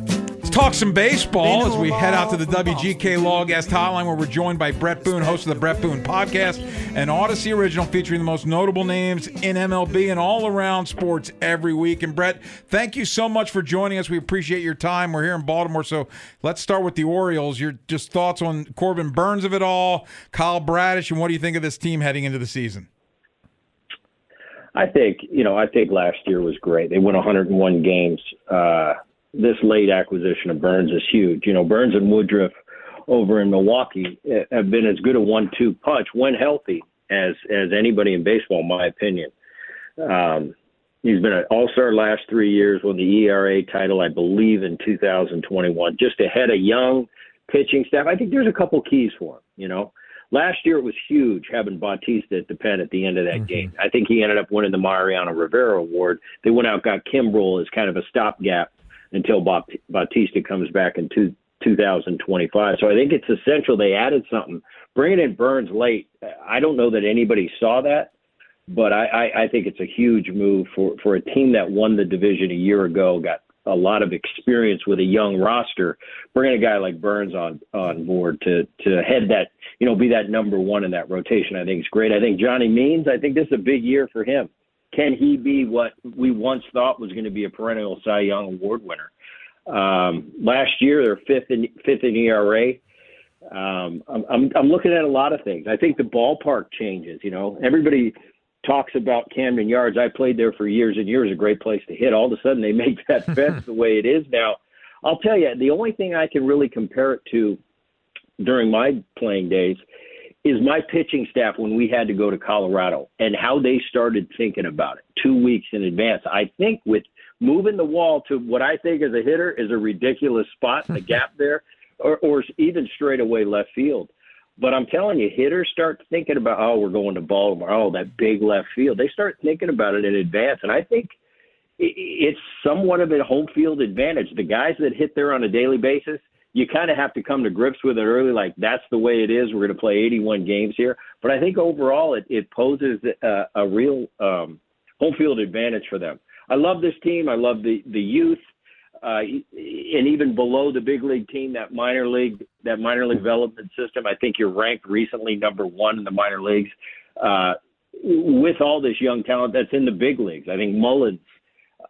Let's talk some baseball as we head out to the WGK Law Guest Hotline, where we're joined by Bret Boone, host of the Bret Boone Podcast, an Audacy original featuring the most notable names in MLB and all around sports every week. And Bret, thank you so much for joining us. We appreciate your time. We're here in Baltimore, so let's start with the Orioles. Your just thoughts on Corbin Burnes of it all, Kyle Bradish, and what do you think of this team heading into the season? I think you know I think last year was great. They won 101 games. Uh, this late acquisition of Burnes is huge. You know, Burnes and Woodruff over in Milwaukee eh, have been as good a one-two punch when healthy as as anybody in baseball, in my opinion. Um, he's been an All-Star last three years, won the ERA title, I believe, in 2021. Just ahead of young pitching staff. I think there's a couple keys for him. You know, last year it was huge having Bautista at the pen at the end of that mm-hmm. game. I think he ended up winning the Mariano Rivera Award. They went out got Kimbrel as kind of a stopgap until Bautista comes back in two, 2025. So I think it's essential they added something. Bringing in Burnes late, I don't know that anybody saw that, but I, I, I think it's a huge move for, for a team that won the division a year ago, got a lot of experience with a young roster. Bringing a guy like Burnes on on board to to head that, you know, be that number one in that rotation, I think is great. I think Johnny Means, I think this is a big year for him can he be what we once thought was going to be a perennial Cy Young Award winner? Um, last year, they're fifth in fifth in ERA. Um, I'm, I'm looking at a lot of things. I think the ballpark changes. You know, everybody talks about Camden Yards. I played there for years and years. A great place to hit. All of a sudden, they make that fence the way it is now. I'll tell you, the only thing I can really compare it to during my playing days is my pitching staff when we had to go to Colorado and how they started thinking about it two weeks in advance. I think with moving the wall to what I think as a hitter is a ridiculous spot, the gap there, or, or even straight away left field. But I'm telling you, hitters start thinking about, oh, we're going to Baltimore, oh, that big left field. They start thinking about it in advance. And I think it's somewhat of a home field advantage. The guys that hit there on a daily basis – you kind of have to come to grips with it early, like that's the way it is. We're going to play 81 games here, but I think overall it, it poses a, a real um, home field advantage for them. I love this team. I love the the youth, uh, and even below the big league team, that minor league that minor league development system. I think you're ranked recently number one in the minor leagues. Uh, with all this young talent that's in the big leagues, I think Mullins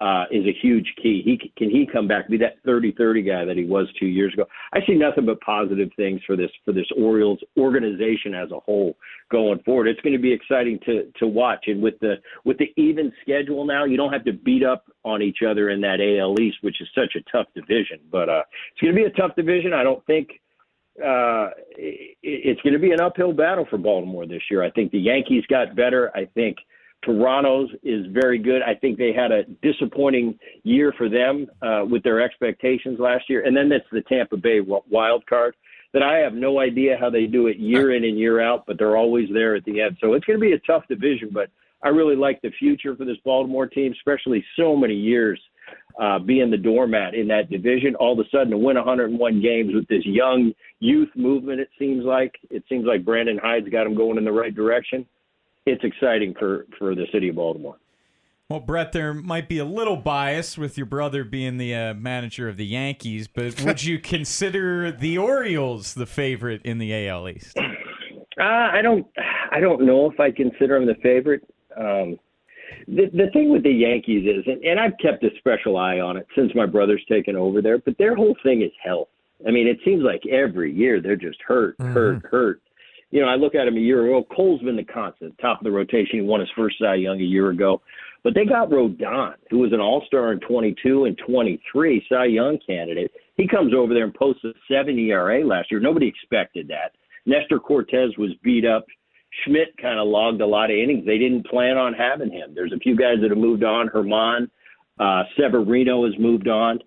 uh, is a huge key. He can he come back be that 30-30 guy that he was two years ago. I see nothing but positive things for this for this Orioles organization as a whole going forward. It's going to be exciting to to watch. And with the with the even schedule now, you don't have to beat up on each other in that AL East, which is such a tough division. But uh, it's going to be a tough division. I don't think uh, it, it's going to be an uphill battle for Baltimore this year. I think the Yankees got better. I think Toronto's is very good. I think they had a disappointing year for them uh, with their expectations last year. And then that's the Tampa Bay wild card that I have no idea how they do it year in and year out, but they're always there at the end. So it's going to be a tough division, but I really like the future for this Baltimore team, especially so many years uh, being the doormat in that division. All of a sudden, to win 101 games with this young youth movement, it seems like it seems like Brandon Hyde's got them going in the right direction it's exciting for for the city of Baltimore. Well, Bret, there might be a little bias with your brother being the uh, manager of the Yankees, but would you consider the Orioles the favorite in the AL East? Uh, I don't. I don't know if I consider them the favorite. Um, The, the thing with the Yankees is, and, and I've kept a special eye on it since my brother's taken over there, but their whole thing is health. I mean, it seems like every year they're just hurt, mm-hmm. hurt, hurt. You know, I look at him a year ago. Cole's been the constant, top of the rotation. He won his first Cy Young a year ago. But they got Rodon, who was an All Star in 22 and 23, Cy Young candidate. He comes over there and posts a 7 ERA last year. Nobody expected that. Nestor Cortes was beat up. Schmidt kind of logged a lot of innings. They didn't plan on having him. There's a few guys that have moved on. Germán, uh, Severino has moved on.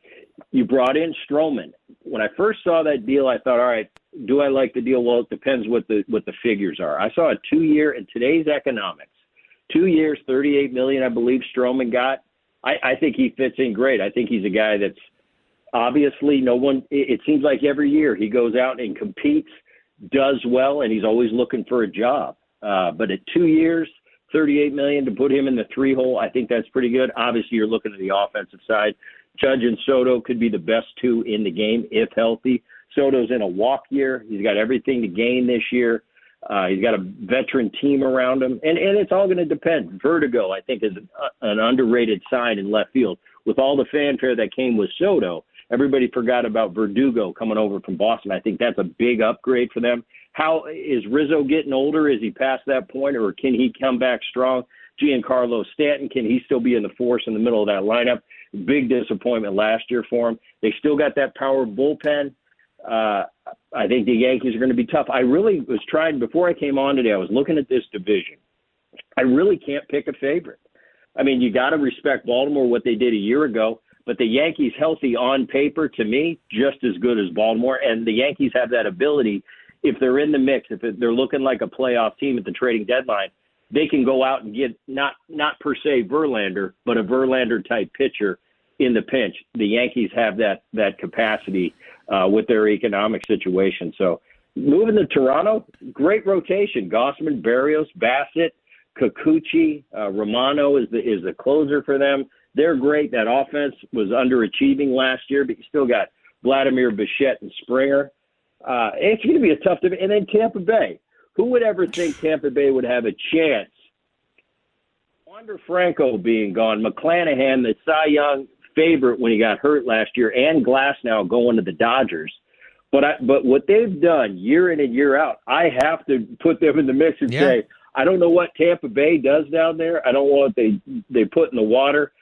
You brought in Stroman. When I first saw that deal, I thought, all right, do I like the deal? Well, it depends what the what the figures are. I saw a two year in today's economics, two years, thirty eight million, I believe Stroman got. I, I think he fits in great. I think he's a guy that's obviously no one. It, it seems like every year he goes out and competes does well, and he's always looking for a job. Uh, but at two years, 38 million to put him in the three hole, I think that's pretty good. Obviously, you're looking at the offensive side. Judge and Soto could be the best two in the game if healthy. Soto's in a walk year. He's got everything to gain this year. Uh, he's got a veteran team around him, and and it's all going to depend. Verdugo, I think, is an, uh, an underrated sign in left field. With all the fanfare that came with Soto, Everybody forgot about Verdugo coming over from Boston. I think that's a big upgrade for them. How is Rizzo getting older? Is he past that point, or can he come back strong? Giancarlo Stanton, can he still be in the force in the middle of that lineup? Big disappointment last year for him. They still got that power bullpen. Uh, I think the Yankees are going to be tough. I really was trying before I came on today. I was looking at this division. I really can't pick a favorite. I mean, you got to respect Baltimore what they did a year ago. But the Yankees healthy on paper, to me, just as good as Baltimore. And the Yankees have that ability, if they're in the mix, if they're looking like a playoff team at the trading deadline, they can go out and get not not per se Verlander, but a Verlander type pitcher in the pinch. The Yankees have that that capacity uh, with their economic situation. So moving to Toronto, great rotation. Gausman, Berrios, Bassitt, Kikuchi, uh, Romano is the is the closer for them. They're great. That offense was underachieving last year, but you still got Vladimir Bichette and Springer. Uh, it's going to be a tough division. And then Tampa Bay. Who would ever think Tampa Bay would have a chance? Wander Franco being gone, McClanahan, the Cy Young favorite when he got hurt last year, and Glasnow going to the Dodgers. But I, but what they've done year in and year out, I have to put them in the mix and yeah. say I don't know what Tampa Bay does down there. I don't know what they they put in the water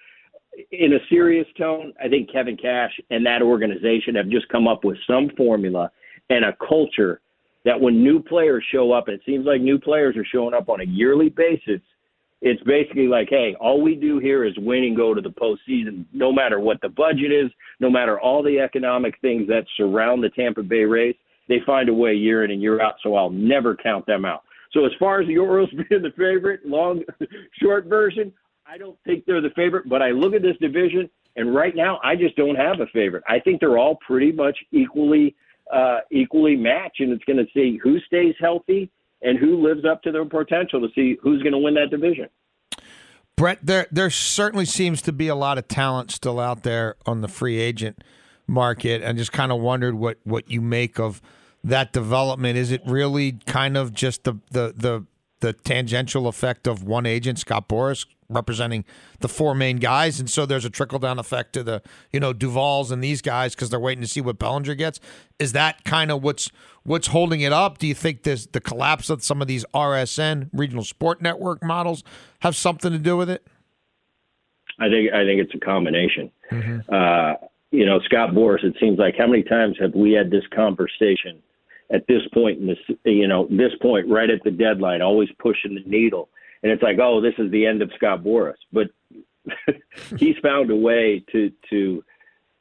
in a serious tone, I think Kevin Cash and that organization have just come up with some formula and a culture that when new players show up, and it seems like new players are showing up on a yearly basis, it's basically like, hey, all we do here is win and go to the postseason, no matter what the budget is, no matter all the economic things that surround the Tampa Bay Rays, they find a way year in and year out. So I'll never count them out. So as far as the Orioles being the favorite, long, short version, I don't think they're the favorite, but I look at this division, and right now I just don't have a favorite. I think they're all pretty much equally uh, equally matched, and it's going to see who stays healthy and who lives up to their potential to see who's going to win that division. Bret, there there certainly seems to be a lot of talent still out there on the free agent market, and just kind of wondered what what you make of that development. Is it really kind of just the the the the tangential effect of one agent, Scott Boras, representing the four main guys, and so there's a trickle down effect to the you know Duvalls and these guys because they're waiting to see what Bellinger gets. Is that kind of what's what's holding it up? Do you think this the collapse of some of these RSN regional sport network models have something to do with it? I think I think it's a combination. Mm-hmm. Uh, you know, Scott Boras. It seems like how many times have we had this conversation? At this point in this, you know, this point right at the deadline, always pushing the needle and it's like, oh, this is the end of Scott Boras. But he's found a way to to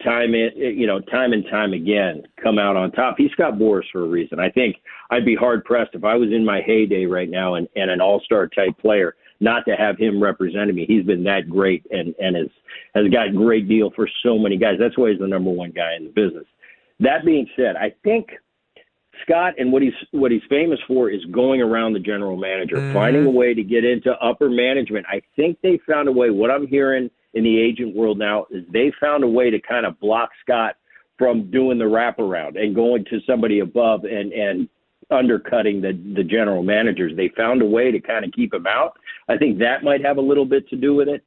time it, you know, time and time again, come out on top. He's Scott Boras for a reason. I think I'd be hard pressed if I was in my heyday right now and, and an all star type player not to have him representing me. He's been that great and and has has got a great deal for so many guys. That's why he's the number one guy in the business. That being said, I think Scott and what he's what he's famous for is going around the general manager, mm-hmm. finding a way to get into upper management. I think they found a way. What I'm hearing in the agent world now is they found a way to kind of block Scott from doing the wraparound and going to somebody above and and undercutting the the general managers. They found a way to kind of keep him out. I think that might have a little bit to do with it.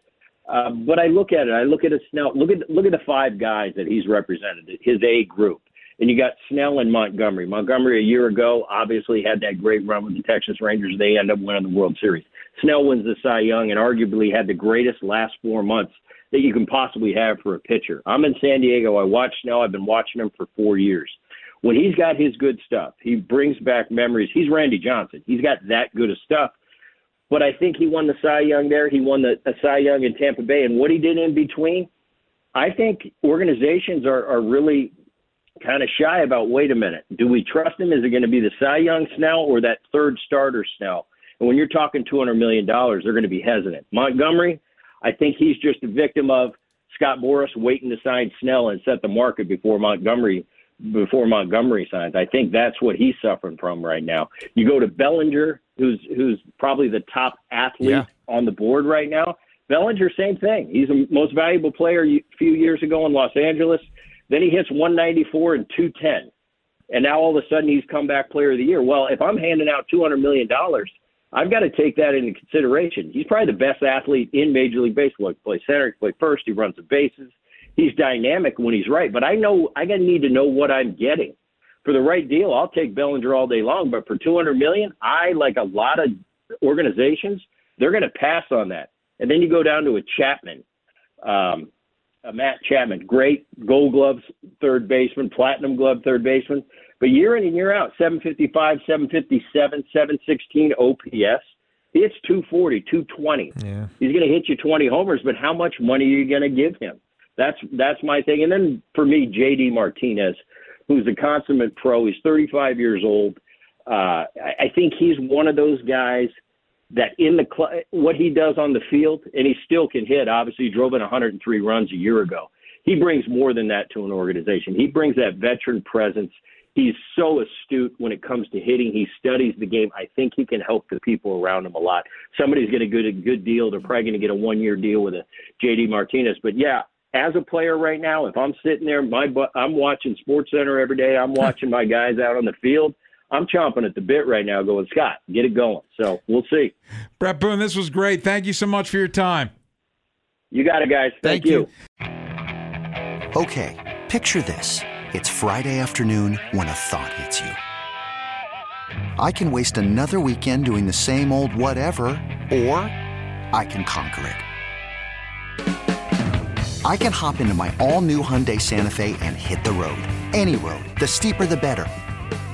Uh, but I look at it. I look at it. Snell. Look at look at the five guys that he's represented. His A group. And you got Snell and Montgomery. Montgomery a year ago obviously had that great run with the Texas Rangers. They end up winning the World Series. Snell wins the Cy Young and arguably had the greatest last four months that you can possibly have for a pitcher. I'm in San Diego. I watch Snell. I've been watching him for four years. When he's got his good stuff, he brings back memories. He's Randy Johnson. He's got that good of stuff. But I think he won the Cy Young there. He won the, the Cy Young in Tampa Bay. And what he did in between, I think organizations are, are really kind of shy about wait a minute, do we trust him? Is it going to be the Cy Young Snell or that third starter Snell? And when you're talking $200 million, they're going to be hesitant. Montgomery, I think he's just a victim of Scott Boras waiting to sign Snell and set the market before Montgomery before Montgomery signs. I think that's what he's suffering from right now. You go to Bellinger, who's who's probably the top athlete Yeah. on the board right now. Bellinger, same thing. He's the most valuable player a few years ago in Los Angeles. Then he hits 194 and 210. And now all of a sudden he's comeback player of the year. Well, if I'm handing out $200 million, I've got to take that into consideration. He's probably the best athlete in Major League Baseball. He plays center, he plays first, he runs the bases. He's dynamic when he's right. But I know I got to need to know what I'm getting. For the right deal, I'll take Bellinger all day long. But for 200 million, I like a lot of organizations, they're going to pass on that. And then you go down to a Chapman. Um, Matt Chapman, great Gold Gloves third baseman, Platinum Glove third baseman, but year in and year out, 755, 757, 716 OPS. He hits 240, 220. Yeah. He's going to hit you 20 homers, but how much money are you going to give him? That's that's my thing. And then for me, JD Martinez, who's a consummate pro. He's 35 years old. Uh, I, I think he's one of those guys that in the cl- what he does on the field, and he still can hit. Obviously, he drove in 103 runs a year ago. He brings more than that to an organization. He brings that veteran presence. He's so astute when it comes to hitting. He studies the game. I think he can help the people around him a lot. Somebody's going to get a good deal. They're probably going to get a one-year deal with a JD Martinez. But yeah, as a player right now, if I'm sitting there, my I'm watching Sports Center every day. I'm watching my guys out on the field. I'm chomping at the bit right now, going Scott, get it going. So we'll see. Bret Boone, this was great. Thank you so much for your time. You got it, guys. Thank, Thank you. Okay, picture this. It's Friday afternoon when a thought hits you. I can waste another weekend doing the same old whatever, or I can conquer it. I can hop into my all new Hyundai Santa Fe and hit the road. Any road. The steeper, the better.